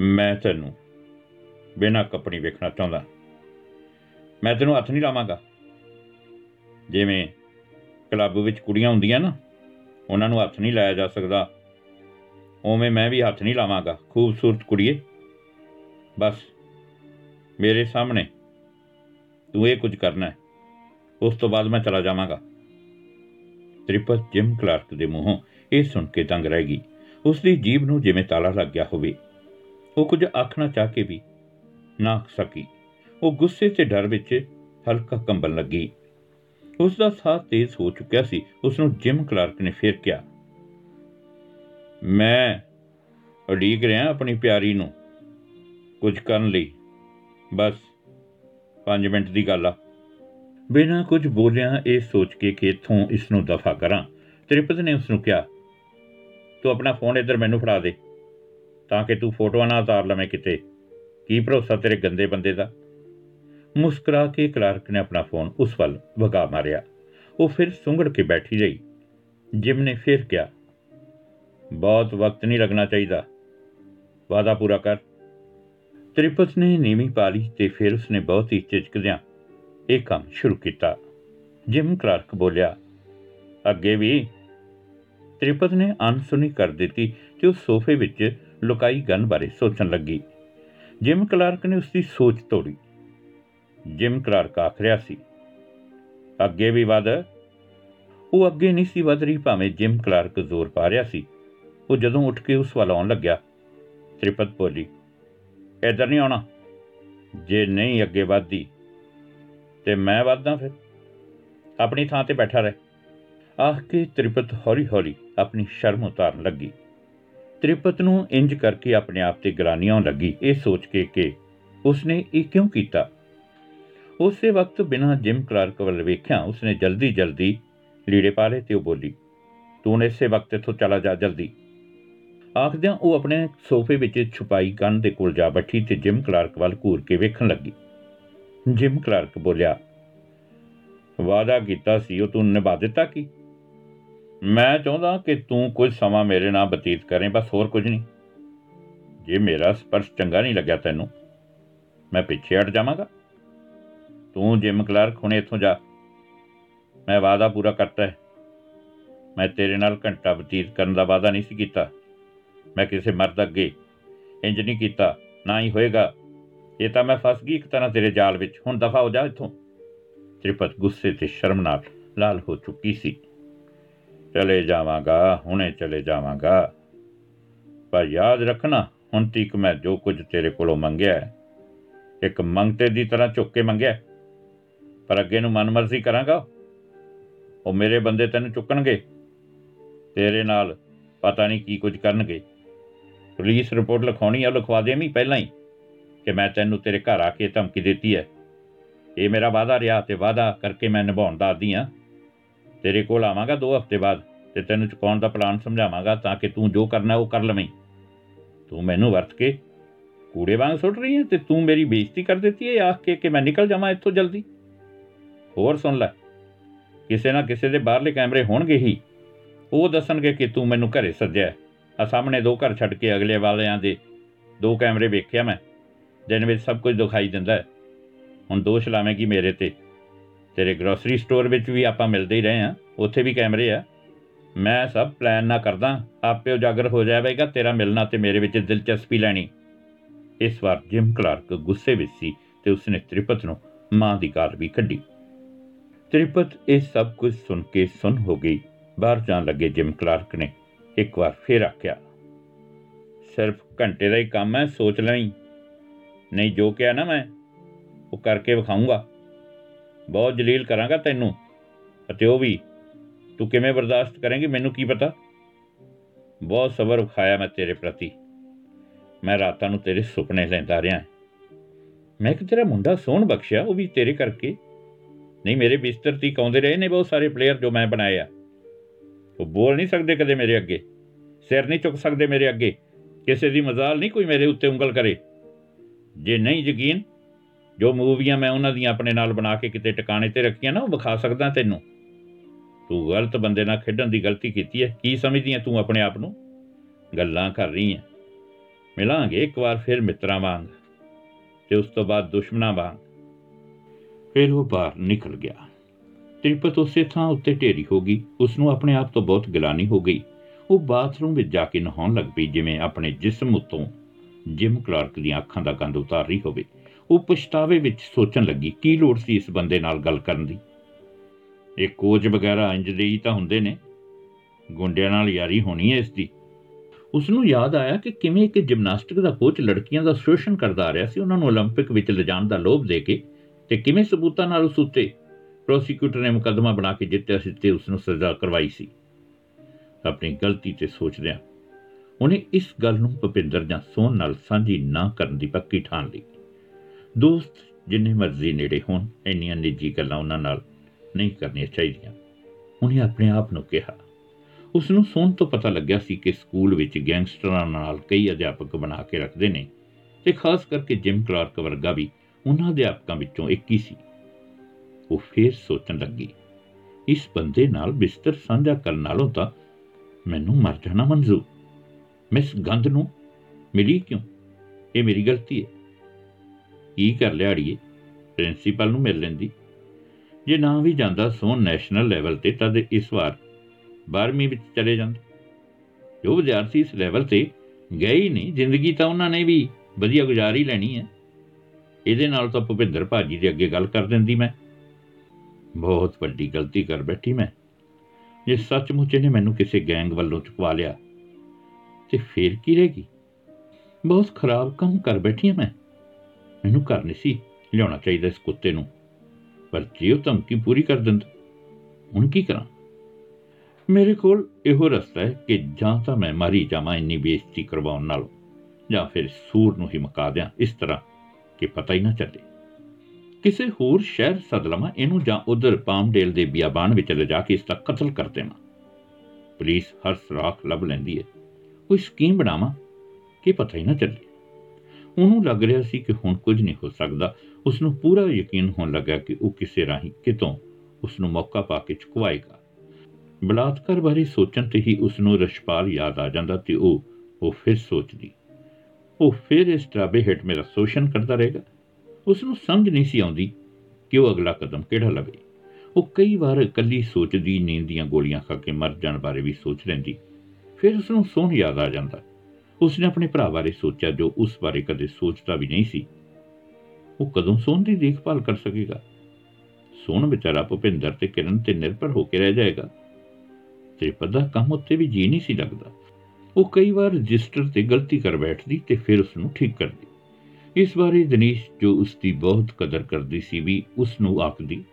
A: ਮੈਂ ਤੈਨੂੰ ਬਿਨਾਂ ਕੱਪੜੀ ਵੇਖਣਾ ਚਾਹੁੰਦਾ। ਮੈਂ ਤੈਨੂੰ ਹੱਥ ਨਹੀਂ ਲਾਵਾਂਗਾ। ਜਿਵੇਂ ਕਲੱਬ ਵਿੱਚ ਕੁੜੀਆਂ ਹੁੰਦੀਆਂ ਨਾ, ਉਹਨਾਂ ਨੂੰ ਹੱਥ ਨਹੀਂ ਲਾਇਆ ਜਾ ਸਕਦਾ। ਉਵੇਂ ਮੈਂ ਵੀ ਹੱਥ ਨਹੀਂ ਲਾਵਾਂਗਾ, ਖੂਬਸੂਰਤ ਕੁੜੀਏ। ਬਸ ਮੇਰੇ ਸਾਹਮਣੇ ਤੂੰ ਇਹ ਕੁਝ ਕਰਨਾ ਹੈ। ਉਸ ਤੋਂ ਬਾਅਦ ਮੈਂ ਚਲਾ ਜਾਵਾਂਗਾ। ਤ੍ਰਿਪਤ ਜਿਮ ਕਲਾਰਕ ਦੇ ਮੂੰਹੋਂ ਇਹ ਸੁਣ ਕੇ ਦੰਗ ਰਹਿ ਗਈ। ਉਸ ਦੀ ਜੀਭ ਨੂੰ ਜਿਵੇਂ ਤਾਲਾ ਲੱਗ ਗਿਆ ਹੋਵੇ ਉਹ ਕੁਝ ਆਖਣਾ ਚਾਹ ਕੇ ਵੀ ਨਾ ਆਖ ਸਕੀ। ਉਹ ਗੁੱਸੇ ਤੇ ਡਰ ਵਿੱਚ ਹਲਕਾ ਕੰਬਣ ਲੱਗੀ। ਉਸ ਦਾ ਸਾਹ ਤੇਜ਼ ਹੋ ਚੁੱਕਿਆ ਸੀ। ਉਸ ਨੂੰ ਜਿਮ ਕਲਾਰਕ ਨੇ ਫੇਰ ਕਿਹਾ, ਮੈਂ ਉਡੀਕ ਰਿਹਾ ਆਪਣੀ ਪਿਆਰੀ ਨੂੰ ਕੁਝ ਕਰਨ ਲਈ। ਬਸ 5 ਮਿੰਟ ਦੀ ਗੱਲ ਆ। ਬਿਨਾਂ ਕੁਝ ਬੋਲਿਆ ਇਹ ਸੋਚ ਕੇ ਕਿ ਇੱਥੋਂ ਇਸ ਨੂੰ ਦਫਾ ਕਰਾਂ। ਤ੍ਰਿਪਤ ਨੇ ਉਸ ਨੂੰ ਕਿਹਾ, ਤੂੰ ਆਪਣਾ ਫੋਨ ਇੱਧਰ ਮੈਨੂੰ ਫੜਾ ਦੇ। ਤਾਂ ਕਿ ਤੂੰ ਫੋਟੋਆਂ ਨਾ ਉਤਾਰ ਲਵੇਂ ਕਿਤੇ। ਕੀ ਭਰੋਸਾ ਤੇਰੇ ਗੰਦੇ ਬੰਦੇ ਦਾ? ਮੁਸਕਰਾ ਕੇ ਕਲਾਰਕ ਨੇ ਆਪਣਾ ਫੋਨ ਉਸ ਵੱਲ ਵਗਾ ਮਾਰਿਆ। ਉਹ ਫਿਰ ਸੁੰਗੜ ਕੇ ਬੈਠੀ ਰਹੀ। ਜਿਮ ਨੇ ਫਿਰ ਕਿਹਾ, ਬਹੁਤ ਵਕਤ ਨਹੀਂ ਲੱਗਣਾ ਚਾਹੀਦਾ। ਵਾਦਾ ਪੂਰਾ ਕਰ। ਤ੍ਰਿਪਤ ਨੇ ਨੀਵੀਂ ਪਾ ਲਈ ਤੇ ਫਿਰ ਉਸਨੇ ਬਹੁਤ ਹੀ ਝਿਜਕਦਿਆਂ ਇਹ ਕੰਮ ਸ਼ੁਰੂ ਕੀਤਾ। ਜਿਮ ਕਲਾਰਕ ਬੋਲਿਆ, ਅੱਗੇ ਵੀ? ਤ੍ਰਿਪਤ ਨੇ ਅਨਸੁਣੀ ਕਰ ਦਿੱਤੀ ਤੇ ਉਹ ਸੋਫੇ ਵਿੱਚ ਲੁਕਾਈ ਗਨ ਬਾਰੇ ਸੋਚਣ ਲੱਗੀ। ਜਿਮ ਕਲਾਰਕ ਨੇ ਉਸਦੀ ਸੋਚ ਤੋੜੀ। ਜਿਮ ਕਲਾਰਕ ਆਖ ਰਿਹਾ ਸੀ, ਅੱਗੇ ਵੀ ਵਧ। ਉਹ ਅੱਗੇ ਨਹੀਂ ਸੀ ਵਧ ਰਹੀ, ਭਾਵੇਂ ਜਿਮ ਕਲਾਰਕ ਜ਼ੋਰ ਪਾ ਰਿਹਾ ਸੀ। ਉਹ ਜਦੋਂ ਉੱਠ ਕੇ ਉਸ ਵੱਲ ਆਉਣ ਲੱਗਿਆ, ਤ੍ਰਿਪਤ ਬੋਲੀ, ਇੱਧਰ ਨਹੀਂ ਆਉਣਾ। ਜੇ ਨਹੀਂ ਅੱਗੇ ਵਧਦੀ, ਤੇ ਮੈਂ ਵਧਦਾ ਫਿਰ। ਆਪਣੀ ਥਾਂ ਤੇ ਬੈਠਾ ਰਹਿ। ਆਖ ਕੇ ਤ੍ਰਿਪਤ ਹੌਲੀ-ਹੌਲੀ ਆਪਣੀ ਸ਼ਰਮ ਉਤਾਰਨ ਲੱਗੀ। ਤ੍ਰਿਪਤ ਨੂੰ ਇੰਜ ਕਰਕੇ ਆਪਣੇ ਆਪ ਤੇ ਗਰਾਨੀ ਆਉਣ ਲੱਗੀ। ਇਹ ਸੋਚ ਕੇ ਕਿ ਉਸਨੇ ਇਹ ਕਿਉਂ ਕੀਤਾ? ਉਸੇ ਵਕਤ ਬਿਨਾਂ ਜਿਮ ਕਲਾਰਕ ਵੱਲ ਵੇਖਿਆ, ਉਸਨੇ ਜਲਦੀ-ਜਲਦੀ ਲੀੜੇ ਪਾ ਲਏ ਤੇ ਉਹ ਬੋਲੀ, ਤੂੰ ਇਸੇ ਵਕਤ ਇੱਥੋਂ ਚਲਾ ਜਾ, ਜਲਦੀ। ਆਖਦਿਆਂ ਉਹ ਆਪਣੇ ਸੋਫੇ ਵਿੱਚ ਛੁਪਾਈ ਗਨ ਦੇ ਕੋਲ ਜਾ ਬੈਠੀ ਤੇ ਜਿਮ ਕਲਾਰਕ ਵੱਲ ਘੂਰ ਕੇ ਵੇਖਣ ਲੱਗੀ। ਜਿਮ ਕਲਾਰਕ ਬੋਲਿਆ ਵਾਦਾ ਕੀਤਾ ਸੀ, ਉਹ ਤੂੰ ਨਿਭਾ ਦਿੱਤਾ ਕੀ? ਮੈਂ ਚਾਹੁੰਦਾ ਕਿ ਤੂੰ ਕੁਝ ਸਮਾਂ ਮੇਰੇ ਨਾਲ ਬਤੀਤ ਕਰੇ, ਬਸ ਹੋਰ ਕੁਝ ਨਹੀਂ। ਜੇ ਮੇਰਾ ਸਪਰਸ਼ ਚੰਗਾ ਨਹੀਂ ਲੱਗਿਆ ਤੈਨੂੰ, ਮੈਂ ਪਿੱਛੇ ਹਟ ਜਾਵਾਂਗਾ। ਤੂੰ ਜਿਮ ਕਲਰਕ ਹੁਣੇ ਇੱਥੋਂ ਜਾ। ਮੈਂ ਵਾਦਾ ਪੂਰਾ ਕਰਤਾ ਹੈ। ਮੈਂ ਤੇਰੇ ਨਾਲ ਘੰਟਾ ਬਤੀਤ ਕਰਨ ਦਾ ਵਾਦਾ ਨਹੀਂ ਸੀ ਕੀਤਾ। ਮੈਂ ਕਿਸੇ ਮਰਦ ਅੱਗੇ ਇੰਜ ਨਹੀਂ ਕੀਤਾ, ਨਾ ਹੀ ਹੋਏਗਾ। ਇਹ ਤਾਂ ਮੈਂ ਫਸ ਗਈ ਇੱਕ ਤਰ੍ਹਾਂ ਤੇਰੇ ਜਾਲ ਵਿੱਚ। ਹੁਣ ਦਫਾ ਹੋ ਜਾ ਇੱਥੋਂ। ਤ੍ਰਿਪਤ ਗੁੱਸੇ ਤੇ ਸ਼ਰਮ ਨਾਲ ਲਾਲ ਹੋ ਚੁੱਕੀ ਸੀ। ਚਲੇ ਜਾਵਾਂਗਾ ਹੁਣੇ ਚਲੇ ਜਾਵਾਂਗਾ। ਪਰ ਯਾਦ ਰੱਖਣਾ ਹੁਣ ਤੀਕ ਮੈਂ ਜੋ ਕੁਝ ਤੇਰੇ ਕੋਲੋਂ ਮੰਗਿਆ ਹੈ, ਇੱਕ ਮੰਗਤੇ ਦੀ ਤਰ੍ਹਾਂ ਚੁੱਕ ਕੇ ਮੰਗਿਆ ਹੈ। ਪਰ ਅੱਗੇ ਨੂੰ ਮਨਮਰਜ਼ੀ ਕਰਾਂਗਾ ਉਹ। ਮੇਰੇ ਬੰਦੇ ਤੈਨੂੰ ਚੁੱਕਣਗੇ। ਤੇਰੇ ਨਾਲ ਪਤਾ ਨਹੀਂ ਕੀ ਕੁਝ ਕਰਨਗੇ। ਪੁਲਿਸ ਰਿਪੋਰਟ ਲਿਖਾਉਣੀ ਆ ਉਹ ਲਿਖਵਾ ਦੇਵੀਂ ਪਹਿਲਾਂ ਹੀ ਕਿ ਮੈਂ ਤੈਨੂੰ ਤੇਰੇ ਘਰ ਆ ਕੇ ਧਮਕੀ ਦਿੱਤੀ ਹੈ। ਇਹ ਮੇਰਾ ਵਾਅਦਾ ਰਿਹਾ ਤੇ ਵਾਅਦਾ ਕਰਕੇ ਮੈਂ ਨਿਭਾਉਣ ਦਾ ਆਦੀ ਹਾਂ। ਤੇਰੇ ਕੋਲ ਆਵਾਂਗਾ 2 ਹਫ਼ਤੇ ਬਾਅਦ ਤੇ ਤੈਨੂੰ ਚੁਕਾਉਣ ਦਾ ਪਲਾਨ ਸਮਝਾਵਾਂਗਾ ਤਾਂ ਕਿ ਤੂੰ ਜੋ ਕਰਨਾ ਉਹ ਕਰ ਲਵੇਂ। ਤੂੰ ਮੈਨੂੰ ਵਰਤ ਕੇ ਕੂੜੇ ਵਾਂਗ ਸੁੱਟ ਰਹੀ ਹੈ ਤੇ ਤੂੰ ਮੇਰੀ ਬੇਇੱਜ਼ਤੀ ਕਰ ਦਿੱਤੀ ਹੈ ਆਖ ਕੇ ਕਿ ਮੈਂ ਨਿਕਲ ਜਾਵਾਂ ਇੱਥੋਂ ਜਲਦੀ। ਹੋਰ ਸੁਣ ਲੈ, ਕਿਸੇ ਨਾ ਕਿਸੇ ਦੇ ਬਾਹਰਲੇ ਕੈਮਰੇ ਹੋਣਗੇ ਹੀ। ਉਹ ਦੱਸਣਗੇ ਕਿ ਤੂੰ ਮੈਨੂੰ ਘਰੇ ਸੱਦਿਆ ਆ ਸਾਹਮਣੇ ਦੋ ਘਰ ਛੱਡ ਕੇ ਅਗਲੇ ਵਾਲਿਆਂ ਦੇ ਦੋ ਕੈਮਰੇ ਵੇਖਿਆ ਮੈਂ ਦਿਨ ਵਿੱਚ ਸਭ ਕੁਝ ਦਿਖਾਈ ਦਿੰਦਾ ਹੈ। ਹੁਣ ਦੋਸ਼ ਲਾਵੇਂਗੀ ਮੇਰੇ ਤੇ। ਤੇਰੇ ਗਰੋਸਰੀ ਸਟੋਰ ਵਿੱਚ ਵੀ ਆਪਾਂ ਮਿਲਦੇ ਹੀ ਰਹੇ ਆ ਉੱਥੇ ਵੀ ਕੈਮਰੇ ਆ। ਮੈਂ ਸਭ ਪਲਾਨ ਨਾ ਕਰਦਾ, ਆਪੇ ਉਜਾਗਰ ਹੋ ਜਾਵੇਗਾ, ਤੇਰਾ ਮਿਲਣਾ ਤੇ ਮੇਰੇ ਵਿੱਚ ਦਿਲਚਸਪੀ ਲੈਣੀ। ਇਸ ਵਾਰ ਜਿਮ ਕਲਾਰਕ ਗੁੱਸੇ ਵਿੱਚ ਸੀ ਤੇ ਉਸਨੇ ਤ੍ਰਿਪਤ ਨੂੰ ਮਾਂ ਦੀ ਗਾਲ ਵੀ ਕੱਢੀ। ਤ੍ਰਿਪਤ ਇਹ ਸਭ ਕੁਝ ਸੁਣ ਕੇ ਸੁਣ ਹੋ ਗਈ। ਬਾਹਰ ਜਾਣ ਲੱਗੇ ਜਿਮ ਕਲਾਰਕ ਨੇ ਇੱਕ ਵਾਰ ਫੇਰ ਆਖਿਆ, ਸਿਰਫ ਘੰਟੇ ਦਾ ਹੀ ਕੰਮ ਹੈ, ਸੋਚ ਲਈ। ਨਹੀਂ ਜੋ ਕਿਹਾ ਨਾ ਮੈਂ, ਉਹ ਕਰਕੇ ਵਿਖਾਊਂਗਾ। ਬਹੁਤ ਜਲੀਲ ਕਰਾਂਗਾ ਤੈਨੂੰ। ਅਤੇ ਉਹ ਵੀ, ਤੂੰ ਕਿਵੇਂ ਬਰਦਾਸ਼ਤ ਕਰੇਂਗੀ ਮੈਨੂੰ ਕੀ ਪਤਾ? ਬਹੁਤ ਸਬਰ ਵਿਖਾਇਆ ਮੈਂ ਤੇਰੇ ਪ੍ਰਤੀ। ਮੈਂ ਰਾਤਾਂ ਨੂੰ ਤੇਰੇ ਸੁਪਨੇ ਲੈਂਦਾ ਰਿਹਾ। ਮੈਂ ਕਿ ਤੇਰਾ ਮੁੰਡਾ ਸੋਹਣ ਬਖਸ਼ਿਆ, ਉਹ ਵੀ ਤੇਰੇ ਕਰਕੇ। ਨਹੀਂ, ਮੇਰੇ ਬਿਸਤਰ ਤੇ ਕਾਉਂਦੇ ਰਹੇ ਨੇ ਬਹੁਤ ਸਾਰੇ ਪਲੇਅਰ ਜੋ ਮੈਂ ਬਣਾਏ ਆ। ਉਹ ਬੋਲ ਨਹੀਂ ਸਕਦੇ ਕਦੇ ਮੇਰੇ ਅੱਗੇ। ਸਿਰ ਨਹੀਂ ਚੁੱਕ ਸਕਦੇ ਮੇਰੇ ਅੱਗੇ। ਕਿਸੇ ਦੀ ਮਜ਼ਾਲ ਨਹੀਂ ਕੋਈ ਮੇਰੇ ਉੱਤੇ ਉਂਗਲ ਕਰੇ। ਜੇ ਨਹੀਂ ਯਕੀਨ ਜੋ ਮੂਵੀਆਂ ਮੈਂ ਉਹਨਾਂ ਦੀਆਂ ਆਪਣੇ ਨਾਲ ਬਣਾ ਕੇ ਕਿਤੇ ਟਿਕਾਣੇ ਤੇ ਰੱਖੀਆਂ ਨਾ, ਉਹ ਵਿਖਾ ਸਕਦਾ ਤੈਨੂੰ। ਤੂੰ ਗਲਤ ਬੰਦੇ ਨਾਲ ਖੇਡਣ ਦੀ ਗਲਤੀ ਕੀਤੀ ਹੈ, ਕੀ ਸਮਝਦੀ ਹੈ ਤੂੰ ਆਪਣੇ ਆਪ ਨੂੰ? ਗੱਲਾਂ ਕਰ ਰਹੀ ਹੈ। ਮਿਲਾਂਗੇ ਇੱਕ ਵਾਰ ਫਿਰ ਮਿੱਤਰਾਂ ਵਾਂਗ ਤੇ ਉਸ ਤੋਂ ਬਾਅਦ ਦੁਸ਼ਮਣਾਂ ਵਾਂਗ। ਫਿਰ ਉਹ ਬਾਹਰ ਨਿਕਲ ਗਿਆ। ਤ੍ਰਿਪਤ ਉਸੇ ਥਾਂ ਉੱਤੇ ਢੇਰੀ ਹੋ ਗਈ। ਉਸ ਨੂੰ ਆਪਣੇ ਆਪ ਤੋਂ ਬਹੁਤ ਗਿਲਾਨੀ ਹੋ ਗਈ। ਉਹ ਬਾਥਰੂਮ ਵਿੱਚ ਜਾ ਕੇ ਨਹਾਉਣ ਲੱਗ ਪਈ, ਜਿਵੇਂ ਆਪਣੇ ਜਿਸਮ ਉੱਤੋਂ ਜਿਮ ਕਲਾਰਕ ਦੀਆਂ ਅੱਖਾਂ ਦਾ ਗੰਦ ਉਤਾਰ ਰਹੀ ਹੋਵੇ। ਉਹ ਪਛਤਾਵੇ ਵਿੱਚ ਸੋਚਣ ਲੱਗੀ ਕੀ ਲੋੜ ਸੀ ਇਸ ਬੰਦੇ ਨਾਲ ਗੱਲ ਕਰਨ ਦੀ ਇਹ ਕੋਚ ਵਗੈਰਾ ਇੰਜ ਦੇ ਹੀ ਤਾਂ ਹੁੰਦੇ ਨੇ ਗੁੰਡਿਆਂ ਨਾਲ ਯਾਰੀ ਹੋਣੀ ਹੈ ਇਸ ਦੀ ਉਸ ਨੂੰ ਯਾਦ ਆਇਆ ਕਿ ਕਿਵੇਂ ਇੱਕ ਜਿਮਨਾਸਟਿਕ ਦਾ ਕੋਚ ਲੜਕੀਆਂ ਦਾ ਸ਼ੋਸ਼ਣ ਕਰਦਾ ਆ ਰਿਹਾ ਸੀ ਉਹਨਾਂ ਨੂੰ 올림픽 ਵਿੱਚ ਲਿਜਾਣ ਦਾ ਲੋਭ ਦੇ ਕੇ ਤੇ ਕਿਵੇਂ ਸਬੂਤਾਂ ਨਾਲ ਉਸ ਉੱਤੇ ਪ੍ਰੋਸੀਕਿਊਟਰ ਨੇ ਮੁਕੱਦਮਾ ਬਣਾ ਕੇ ਜਿੱਤਿਆ ਸੀ ਤੇ ਉਸ ਨੂੰ ਸਜ਼ਾ ਕਰਵਾਈ ਸੀ ਆਪਣੀ ਗਲਤੀ ਤੇ ਸੋਚਦਿਆਂ ਉਹਨੇ ਇਸ ਗੱਲ ਨੂੰ ਭੁਪਿੰਦਰ ਜਾਂ ਸੋਹਣ ਨਾਲ ਸਾਂਝੀ ਨਾ ਕਰਨ ਦੀ ਪੱਕੀ ਠਾਣ ਲਈ ਦੋਸਤ ਜਿੰਨੇ ਮਰਜ਼ੀ ਨੇੜੇ ਹੋਣ, ਇੰਨੀਆਂ ਨਿੱਜੀ ਗੱਲਾਂ ਉਹਨਾਂ ਨਾਲ ਨਹੀਂ ਕਰਨੀਆਂ ਚਾਹੀਦੀਆਂ। ਉਹਨੇ ਆਪਣੇ ਆਪ ਨੂੰ ਕਿਹਾ। ਉਸ ਨੂੰ ਸੁਣ ਤੋਂ ਪਤਾ ਲੱਗਿਆ ਸੀ ਕਿ ਸਕੂਲ ਵਿੱਚ ਗੈਂਗਸਟਰਾਂ ਨਾਲ ਕਈ ਅਧਿਆਪਕ ਬਣਾ ਕੇ ਰੱਖਦੇ ਨੇ ਤੇ ਖਾਸ ਕਰਕੇ ਜਿਮ ਕਲਾਰਕ ਵਰਗਾ ਵੀ ਉਹਨਾਂ ਅਧਿਆਪਕਾਂ ਵਿੱਚੋਂ ਇੱਕ ਹੀ ਸੀ। ਉਹ ਫੇਰ ਸੋਚਣ ਲੱਗੀ, ਇਸ ਬੰਦੇ ਨਾਲ ਬਿਸਤਰ ਸਾਂਝਾ ਕਰਨ ਨਾਲੋਂ ਤਾਂ ਮੈਨੂੰ ਮਰ ਜਾਣਾ ਮਨਜ਼ੂਰ। ਮੈਂ ਇਸ ਗੰਧ ਨੂੰ ਮਿਲੀ ਕਿਉਂ? ਇਹ ਮੇਰੀ ਗਲਤੀ ਹੈ। ਕੀ ਕਰ ਲਿਆ ਅੜੀਏ? ਪ੍ਰਿੰਸੀਪਲ ਨੂੰ ਮਿਲ ਲੈਂਦੀ। ਜੇ ਨਾ ਵੀ ਜਾਂਦਾ ਸੋਨ ਨੈਸ਼ਨਲ ਲੈਵਲ ਤੇ ਤਦ ਇਸ ਵਾਰ 12ਵੀਂ ਵਿੱਚ ਚਲੇ ਜਾਂਦੇ। ਜੋ ਵਿਦਿਆਰਥੀ ਇਸ ਲੈਵਲ ਤੇ ਗਏ ਹੀ ਨਹੀਂ, ਜ਼ਿੰਦਗੀ ਤਾਂ ਉਹਨਾਂ ਨੇ ਵੀ ਵਧੀਆ ਗੁਜ਼ਾਰੀ ਲੈਣੀ ਹੈ। ਇਹਦੇ ਨਾਲ ਤਾਂ ਭੁਪਿੰਦਰ ਭਾਜੀ ਦੇ ਅੱਗੇ ਗੱਲ ਕਰ ਦਿੰਦੀ ਮੈਂ। ਬਹੁਤ ਵੱਡੀ ਗਲਤੀ ਕਰ ਬੈਠੀ ਮੈਂ। ਜੇ ਸੱਚਮੁੱਚ ਇਹਨੇ ਮੈਨੂੰ ਕਿਸੇ ਗੈਂਗ ਵੱਲੋਂ ਚੁਕਵਾ ਲਿਆ, ਤੇ ਫੇਰ ਕੀ ਰਹੇਗੀ ਬਹੁਤ ਖਰਾਬ ਕੰਮ ਕਰ ਬੈਠੀ ਹਾਂ ਮੈਂ। ਮੈਨੂੰ ਘਰ ਨਹੀਂ ਸੀ, ਲਿਆਉਣਾ ਚਾਹੀਦਾ ਇਸ ਕੁੱਤੇ ਨੂੰ। ਪਰ ਜੇ ਉਹ ਧਮਕੀ ਪੂਰੀ ਕਰ ਦਿੰਦਾ, ਹੁਣ ਕੀ ਕਰਾਂ? ਮੇਰੇ ਕੋਲ ਇਹੋ ਰਸਤਾ ਹੈ ਕਿ ਜਾਂ ਤਾਂ ਮੈਂ ਮਾਰੀ ਜਾਵਾਂ ਇੰਨੀ ਬੇਇੱਜ਼ਤੀ ਕਰਵਾਉਣ ਨਾਲੋਂ, ਜਾਂ ਫਿਰ ਸੂਰ ਨੂੰ ਹੀ ਮੁਕਾ ਦਿਆਂ, ਇਸ ਤਰ੍ਹਾਂ ਕਿ ਪਤਾ ਹੀ ਨਾ ਚੱਲੇ। ਕਿਸੇ ਹੋਰ ਸ਼ਹਿਰ ਸੱਦ ਲਵਾਂ ਇਹਨੂੰ ਜਾਂ ਉਧਰ ਪਾਮਡੇਲ ਦੇ ਬਿਆਬਾਨ ਵਿੱਚ ਲਿਜਾ ਕੇ ਇਸ ਦਾ ਕਤਲ ਕਰ ਦੇਵਾਂ। ਪੁਲਿਸ ਹਰ ਸੁਰਾਖ ਲੱਭ ਲੈਂਦੀ ਹੈ। ਕੋਈ ਸਕੀਮ ਬਣਾਵਾਂ, ਕਿ ਪਤਾ ਹੀ ਨਾ ਚੱਲੇ। ਉਹਨੂੰ ਲੱਗ ਰਿਹਾ ਸੀ ਕਿ ਹੁਣ ਕੁਝ ਨਹੀਂ ਹੋ ਸਕਦਾ। ਉਸ ਨੂੰ ਪੂਰਾ ਯਕੀਨ ਹੋਣ ਲੱਗਾ ਕਿ ਉਹ ਕਿਸੇ ਰਾਹੀਂ ਕਿਤੋਂ ਉਸ ਨੂੰ ਮੌਕਾ ਪਾ ਕੇ ਚੁਕਵਾਏਗਾ। ਬਲਾਤਕਾਰ ਬਾਰੇ ਸੋਚਣ ਤੇ ਹੀ ਉਸ ਨੂੰ ਰਸ਼ਪਾਲ ਯਾਦ ਆ ਜਾਂਦਾ ਤੇ ਉਹ ਉਹ ਫਿਰ ਸੋਚਦੀ। ਉਹ ਫਿਰ ਇਸ ਟਰਾਬੇ ਹੇਠ ਮੇਰਾ ਸ਼ੋਸ਼ਣ ਕਰਦਾ ਰਹੇਗਾ। ਉਸ ਨੂੰ ਸਮਝ ਨਹੀਂ ਸੀ ਆਉਂਦੀ ਕਿ ਉਹ ਅਗਲਾ ਕਦਮ ਕਿਹੜਾ ਲਵੇ। ਉਹ ਕਈ ਵਾਰ ਇਕੱਲੀ ਸੋਚਦੀ, ਨੀਂਦ ਦੀਆਂ ਗੋਲੀਆਂ ਖਾ ਕੇ ਮਰ ਜਾਣ ਬਾਰੇ ਵੀ ਸੋਚ ਲੈਂਦੀ। ਫਿਰ ਉਸ ਨੂੰ ਸੋਹਣ ਯਾਦ ਆ ਜਾਂਦਾ। ਉਸ ਨੇ ਆਪਣੇ ਭਰਾ ਬਾਰੇ ਸੋਚਿਆ ਜੋ ਉਸ ਬਾਰੇ ਕਦੇ ਸੋਚਦਾ ਵੀ ਨਹੀਂ ਸੀ। ਉਹ ਕਦੋਂ ਸੋਹਣ ਦੀ ਦੇਖਭਾਲ ਕਰ ਸਕੇਗਾ? ਸੋਹਣ ਵਿਚਾਰਾ ਭੁਪਿੰਦਰ ਤੇ ਕਿਰਨ ਤੇ ਨਿਰਭਰ ਹੋ ਕੇ ਰਹਿ ਜਾਏਗਾ। ਤ੍ਰਿਪਤ ਦਾ ਕੰਮ ਉੱਤੇ ਵੀ ਜੀ ਨਹੀਂ ਸੀ ਲੱਗਦਾ। ਉਹ ਕਈ ਵਾਰ ਰਜਿਸਟਰ ਤੇ ਗਲਤੀ ਕਰ ਬੈਠਦੀ ਤੇ ਫਿਰ ਉਸ ਨੂੰ ਠੀਕ ਕਰਦੀ। ਇਸ ਬਾਰੇ ਦਿਨੇਸ਼ ਜੋ ਉਸ ਦੀ ਬਹੁਤ ਕਦਰ ਕਰਦੀ ਸੀ ਵੀ ਉਸ ਨੂੰ ਆਖਦੀ,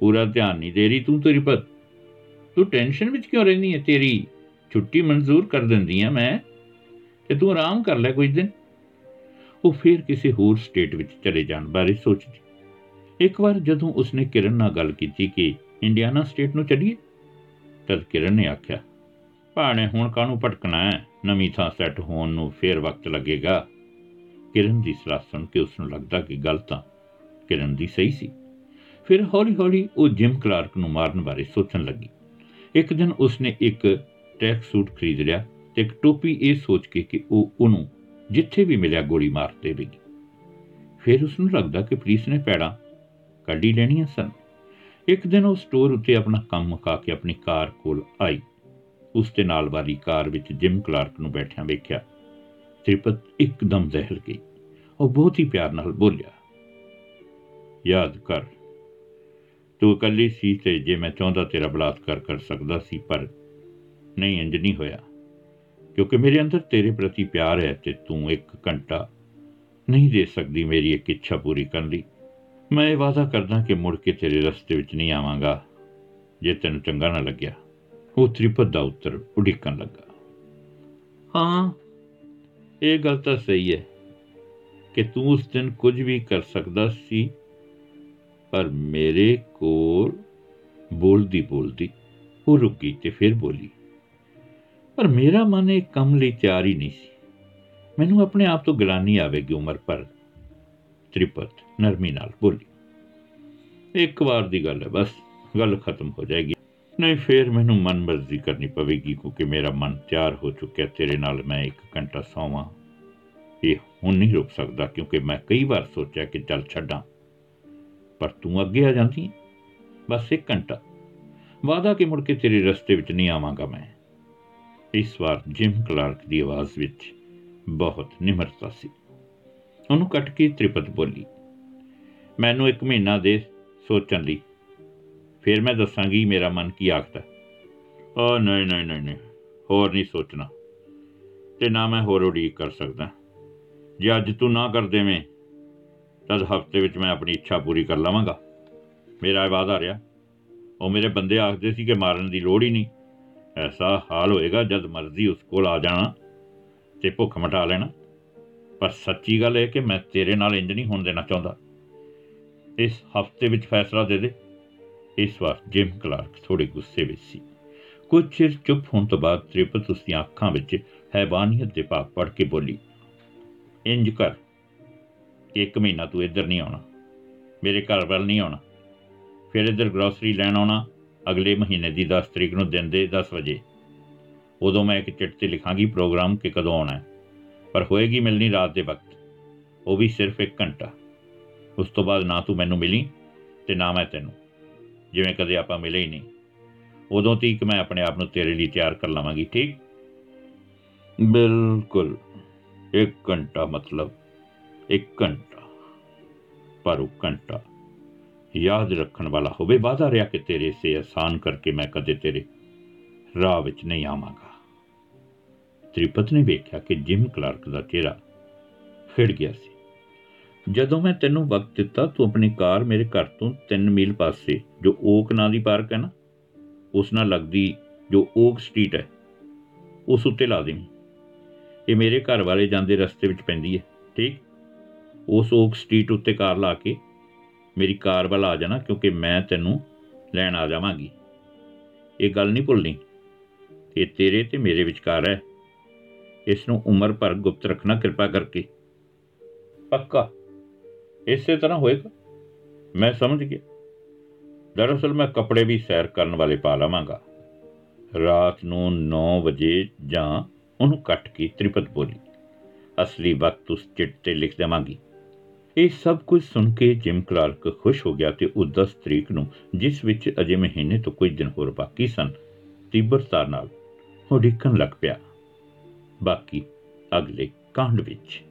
A: ਪੂਰਾ ਧਿਆਨ ਨਹੀਂ ਦੇ ਰਹੀ ਤੂੰ ਤ੍ਰਿਪਤ ਤੂੰ ਟੈਨਸ਼ਨ ਵਿੱਚ ਕਿਉਂ ਰਹਿੰਦੀ ਹੈ ਤੇਰੀ? ਛੁੱਟੀ ਮਨਜ਼ੂਰ ਕਰ ਦਿੰਦੀ ਆ ਮੈਂ। ਤੇ ਤੂੰ ਆਰਾਮ ਕਰ ਲੈ ਕੁਝ ਦਿਨ। ਉਹ ਫਿਰ ਕਿਸੇ ਹੋਰ ਸਟੇਟ ਵਿੱਚ ਚਲੇ ਜਾਣ ਬਾਰੇ ਸੋਚਦੀ। ਇੱਕ ਵਾਰ ਜਦੋਂ ਉਸਨੇ ਕਿਰਨ ਨਾਲ ਗੱਲ ਕੀਤੀ ਕਿ ਇੰਡੀਆਨਾ ਸਟੇਟ ਨੂੰ ਚੱਲੀਏ, ਤਦ ਕਿਰਨ ਨੇ ਆਖਿਆ, ਭਾਣੇ, ਹੁਣ ਕਾਹਨੂੰ ਭਟਕਣਾ ਹੈ? ਨਵੀਂ ਥਾਂ ਸੈੱਟ ਹੋਣ ਨੂੰ ਫੇਰ ਵਕਤ ਲੱਗੇਗਾ। ਕਿਰਨ ਦੀ ਸਲਾਹ ਸੁਣ ਕੇ ਉਸ ਨੂੰ ਲੱਗਦਾ ਕਿ ਗੱਲ ਤਾਂ ਕਿਰਨ ਦੀ ਸਹੀ ਸੀ। ਫਿਰ ਹੌਲੀ-ਹੌਲੀ ਉਹ ਜਿਮ ਕਲਾਰਕ ਨੂੰ ਮਾਰਨ ਬਾਰੇ ਸੋਚਣ ਲੱਗੀ। ਇੱਕ ਦਿਨ ਉਸਨੇ ਇੱਕ ਟਰੈਕ ਸੂਟ ਖਰੀਦ ਲਿਆ। ਤੇ ਇੱਕ ਟੋਪੀ ਇਹ ਸੋਚ ਕੇ ਕਿ ਉਹ ਉਹਨੂੰ ਜਿੱਥੇ ਵੀ ਮਿਲਿਆ ਗੋਲੀ ਮਾਰ ਦੇਵੇਗੀ। ਫਿਰ ਉਸ ਨੂੰ ਲੱਗਦਾ ਕਿ ਪੁਲਿਸ ਨੇ ਪੈੜਾਂ ਕੱਢੀ ਲੈਣੀਆਂ ਸਨ। ਇੱਕ ਦਿਨ ਉਹ ਸਟੋਰ ਉੱਤੇ ਆਪਣਾ ਕੰਮ ਮੁਕਾ ਕੇ ਆਪਣੀ ਕਾਰ ਕੋਲ ਆਈ। ਉਸ ਦੇ ਨਾਲ ਵਾਲੀ ਕਾਰ ਵਿੱਚ ਜਿਮ ਕਲਾਰਕ ਨੂੰ ਬੈਠਿਆਂ ਵੇਖਿਆ। ਤ੍ਰਿਪਤ ਇੱਕਦਮ ਦਹਿਲ ਗਈ। ਉਹ ਬਹੁਤ ਹੀ ਪਿਆਰ ਨਾਲ ਬੋਲਿਆ, ਯਾਦ ਕਰ, ਤੂੰ ਇਕੱਲੀ ਸੀ ਤੇ ਜੇ ਮੈਂ ਚਾਹੁੰਦਾ ਤੇਰਾ ਬਲਾਤਕਾਰ ਕਰ ਸਕਦਾ ਸੀ, ਪਰ ਨਹੀਂ, ਇੰਜ ਨਹੀਂ ਹੋਇਆ। ਕਿਉਂਕਿ ਮੇਰੇ ਅੰਦਰ ਤੇਰੇ ਪ੍ਰਤੀ ਪਿਆਰ ਹੈ ਤੇ ਤੂੰ ਇੱਕ ਘੰਟਾ ਨਹੀਂ ਦੇ ਸਕਦੀ ਮੇਰੀ ਇੱਕ ਇੱਛਾ ਪੂਰੀ ਕਰਨ ਲਈ। ਮੈਂ ਇਹ ਵਾਅਦਾ ਕਰਦਾ ਕਿ ਮੁੜ ਕੇ ਤੇਰੇ ਰਸਤੇ ਵਿੱਚ ਨਹੀਂ ਆਵਾਂਗਾ, ਜੇ ਤੈਨੂੰ ਚੰਗਾ ਨਾ ਲੱਗਿਆ। ਉਹ ਤ੍ਰਿਪਤ ਦਾ ਉੱਤਰ ਉਡੀਕਣ ਲੱਗਾ। ਹਾਂ, ਇਹ ਗੱਲ ਤਾਂ ਸਹੀ ਹੈ ਕਿ ਤੂੰ ਉਸ ਦਿਨ ਕੁਝ ਵੀ ਕਰ ਸਕਦਾ ਸੀ, ਪਰ ਮੇਰੇ ਕੋਲ ਬੋਲਦੀ ਬੋਲਦੀ ਉਹ ਰੁਕੀ ਤੇ ਫਿਰ ਬੋਲੀ। ਪਰ ਮੇਰਾ ਮਨ ਇਹ ਕੰਮ ਲਈ ਤਿਆਰ ਹੀ ਨਹੀਂ ਸੀ। ਮੈਨੂੰ ਆਪਣੇ ਆਪ ਤੋਂ ਗਲਾਨੀ ਆਵੇਗੀ ਉਮਰ ਪਰ, ਤ੍ਰਿਪਤ, ਨਰਮੀ ਨਾਲ ਬੋਲੀ। ਇੱਕ ਵਾਰ ਦੀ ਗੱਲ ਹੈ, ਬਸ ਗੱਲ ਖਤਮ ਹੋ ਜਾਏਗੀ। ਨਹੀਂ, ਫੇਰ ਮੈਨੂੰ ਮਨ ਮਰਜ਼ੀ ਕਰਨੀ ਪਵੇਗੀ, ਕਿਉਂਕਿ ਮੇਰਾ ਮਨ ਤਿਆਰ ਹੋ ਚੁੱਕਿਆ ਤੇਰੇ ਨਾਲ ਮੈਂ ਇੱਕ ਘੰਟਾ ਸੌਵਾਂ। ਇਹ ਹੁਣ ਨਹੀਂ ਰੁਕ ਸਕਦਾ, ਕਿਉਂਕਿ ਮੈਂ ਕਈ ਵਾਰ ਸੋਚਿਆ ਕਿ ਚੱਲ ਛੱਡਾਂ। ਪਰ ਤੂੰ ਅੱਗੇ ਆ ਜਾਂਦੀ ਹੈ। ਬਸ ਇੱਕ ਘੰਟਾ। ਵਾਦਾ ਕਿ ਮੁੜ ਕੇ ਤੇਰੇ ਰਸਤੇ ਵਿੱਚ ਨਹੀਂ ਆਵਾਂਗਾ ਮੈਂ। ਇਸ ਵਾਰ ਜਿਮ ਕਲਾਰਕ ਦੀ ਆਵਾਜ਼ ਵਿੱਚ ਬਹੁਤ ਨਿਮਰਤਾ ਸੀ। ਉਹਨੂੰ ਕੱਟ ਕੇ ਤ੍ਰਿਪਤ ਬੋਲੀ, ਮੈਨੂੰ ਇੱਕ ਮਹੀਨਾ ਦੇ ਸੋਚਣ ਲਈ। ਫਿਰ ਮੈਂ ਦੱਸਾਂਗੀ ਮੇਰਾ ਮਨ ਕੀ ਆਖਦਾ ਓ ਨਹੀਂ ਨਹੀਂ ਨਹੀਂ ਨਹੀਂ, ਹੋਰ ਨਹੀਂ ਸੋਚਣਾ। ਤੇ ਨਾ ਮੈਂ ਹੋਰ ਉਡੀਕ ਕਰ ਸਕਦਾ। ਜੇ ਅੱਜ ਤੂੰ ਨਾ ਕਰ ਦੇਵੇਂ ਤਦ ਹਫ਼ਤੇ ਵਿੱਚ ਮੈਂ ਆਪਣੀ ਇੱਛਾ ਪੂਰੀ ਕਰ ਲਵਾਂਗਾ। ਮੇਰਾ ਇਹ ਵਾਅਦਾ ਰਿਹਾ। ਉਹ ਮੇਰੇ ਬੰਦੇ ਆਖਦੇ ਸੀ ਕਿ ਮਾਰਨ ਦੀ ਲੋੜ ਹੀ ਨਹੀਂ। ਐਸਾ ਹਾਲ ਹੋਏਗਾ ਜਦ ਮਰਜ਼ੀ ਉਸ ਕੋਲ ਆ ਜਾਣਾ ਤੇ ਭੁੱਖ ਮਟਾ ਲੈਣਾ। ਪਰ ਸੱਚੀ ਗੱਲ ਇਹ ਕਿ ਮੈਂ ਤੇਰੇ ਨਾਲ ਇੰਜ ਨਹੀਂ ਹੋਣ ਦੇਣਾ ਚਾਹੁੰਦਾ। ਇਸ ਹਫ਼ਤੇ ਵਿੱਚ ਫੈਸਲਾ ਦੇ ਦੇ। ਇਸ ਵਾਰ ਜਿਮ ਕਲਾਰਕ ਥੋੜੇ ਗੁੱਸੇ ਵਿੱਚ ਸੀ। ਕੁਝ ਚਿਰ ਚੁੱਪ ਹੋਣ ਤੋਂ ਬਾਅਦ ਤ੍ਰਿਪਤ ਉਸ ਦੀਆਂ ਅੱਖਾਂ ਵਿੱਚ ਹੈਵਾਨੀਅਤ ਦੇ ਭਾਵ ਪੜ ਕੇ ਬੋਲੀ, ਇੰਜ ਕਰ, ਇੱਕ ਮਹੀਨਾ ਤੂੰ ਇੱਧਰ ਨਹੀਂ ਆਉਣਾ। ਮੇਰੇ ਘਰ ਵੱਲ ਨਹੀਂ ਆਉਣਾ। ਫਿਰ ਇੱਧਰ ਗਰੋਸਰੀ ਲੈਣ ਆਉਣਾ ਅਗਲੇ ਮਹੀਨੇ ਦੀ 10 ਤਰੀਕ ਨੂੰ ਦਿਨ ਦੇ 10 ਵਜੇ। ਉਦੋਂ ਮੈਂ ਇੱਕ ਚਿੱਠ ਤੇ ਲਿਖਾਂਗੀ ਪ੍ਰੋਗਰਾਮ ਕਿ ਕਦੋਂ ਆਉਣਾ ਹੈ, ਪਰ ਹੋਏਗੀ ਮਿਲਣੀ ਰਾਤ ਦੇ ਵਕਤ। ਉਹ ਵੀ ਸਿਰਫ 1 ਘੰਟਾ। ਉਸ ਤੋਂ ਬਾਅਦ ਨਾ ਤੂੰ ਮੈਨੂੰ ਮਿਲੀ ਤੇ ਨਾ ਮੈਂ ਤੈਨੂੰ। ਜਿਵੇਂ ਕਦੇ ਆਪਾਂ ਮਿਲੇ ਹੀ ਨਹੀਂ। ਉਦੋਂ ਤੀਕ ਮੈਂ ਆਪਣੇ ਆਪ ਨੂੰ ਤੇਰੇ ਲਈ ਤਿਆਰ ਕਰ ਲਵਾਂਗੀ, ਠੀਕ? ਬਿਲਕੁਲ। 1 ਘੰਟਾ ਮਤਲਬ 1 ਘੰਟਾ। ਪਰ ਉਹ ਘੰਟਾ ਯਾਦ ਰੱਖਣ ਵਾਲਾ ਹੋਵੇ ਵਾਦਾ ਰਿਹਾ ਕਿ ਤੇਰੇ ਸੇ ਆਸਾਨ ਕਰਕੇ ਮੈਂ ਕਦੇ ਤੇਰੇ ਰਾਹ ਵਿੱਚ ਨਹੀਂ ਆਵਾਂਗਾ। ਤ੍ਰਿਪਤ ਨੇ ਵੇਖਿਆ ਕਿ ਜਿਮ ਕਲਾਰਕ ਦਾ ਚਿਹਰਾ ਖਿੜ ਗਿਆ ਸੀ। ਜਦੋਂ ਮੈਂ ਤੈਨੂੰ ਵਕਤ ਦਿੱਤਾ, ਤੂੰ ਆਪਣੀ ਕਾਰ ਮੇਰੇ ਘਰ ਤੋਂ 3 ਮੀਲ ਪਾਸੇ, ਜੋ ਓਕ ਨਾਂ ਦੀ ਪਾਰਕ ਹੈ ਨਾ, ਉਸ ਨਾਲ ਲੱਗਦੀ ਜੋ ਓਕ ਸਟਰੀਟ ਹੈ, ਉਸ ਉੱਤੇ ਲਾ ਦੇਵੀਂ। ਇਹ ਮੇਰੇ ਘਰ ਵਾਲੇ ਜਾਂਦੇ ਰਸਤੇ ਵਿੱਚ ਪੈਂਦੀ ਹੈ, ਠੀਕ? ਉਸ ਓਕ ਸਟਰੀਟ ਉੱਤੇ ਕਾਰ ਲਾ ਕੇ ਮੇਰੀ ਕਾਰ ਵੱਲ ਆ ਜਾਣਾ ਕਿਉਂਕਿ ਮੈਂ ਤੈਨੂੰ ਲੈਣ ਆ ਜਾਵਾਂਗੀ। ਇਹ ਗੱਲ ਨਹੀਂ ਭੁੱਲਣੀ। ਇਹ ਤੇਰੇ ਤੇ ਮੇਰੇ ਵਿਚਕਾਰ ਹੈ। ਇਸ ਨੂੰ ਉਮਰ ਭਰ ਗੁਪਤ ਰੱਖਣਾ ਕਿਰਪਾ ਕਰਕੇ। ਪੱਕਾ। ਇਸੇ ਤਰ੍ਹਾਂ ਹੋਏਗਾ। ਮੈਂ ਸਮਝ ਗਿਆ। ਦਰਅਸਲ ਮੈਂ ਕੱਪੜੇ ਵੀ ਸੈਰ ਕਰਨ ਵਾਲੇ ਪਾ ਲਵਾਂਗਾ। ਰਾਤ ਨੂੰ 9 ਵਜੇ ਜਾਂ ਉਹਨੂੰ ਕੱਟ ਕੇ ਤ੍ਰਿਪਤ ਬੋਲੀ। ਅਸਲੀ ਵਕਤ ਉਸ ਚਿੱਟ ਤੇ ਲਿਖ ਦੇਵਾਂਗੀ। ਇਹ ਸਭ ਕੁਝ ਸੁਣ ਕੇ ਜਿਮ ਕਲਾਰਕ ਖੁਸ਼ ਹੋ ਗਿਆ ਤੇ ਉਹ 10 ਤਰੀਕ ਨੂੰ ਜਿਸ ਵਿੱਚ ਅਜੇ ਮਹੀਨੇ ਤੋਂ ਕੁਝ ਦਿਨ ਹੋਰ ਬਾਕੀ ਸਨ ਤੀਬਰਤਾ ਨਾਲ ਉਡੀਕਣ ਲੱਗ ਪਿਆ। ਬਾਕੀ ਅਗਲੇ ਕਾਂਡ ਵਿੱਚ।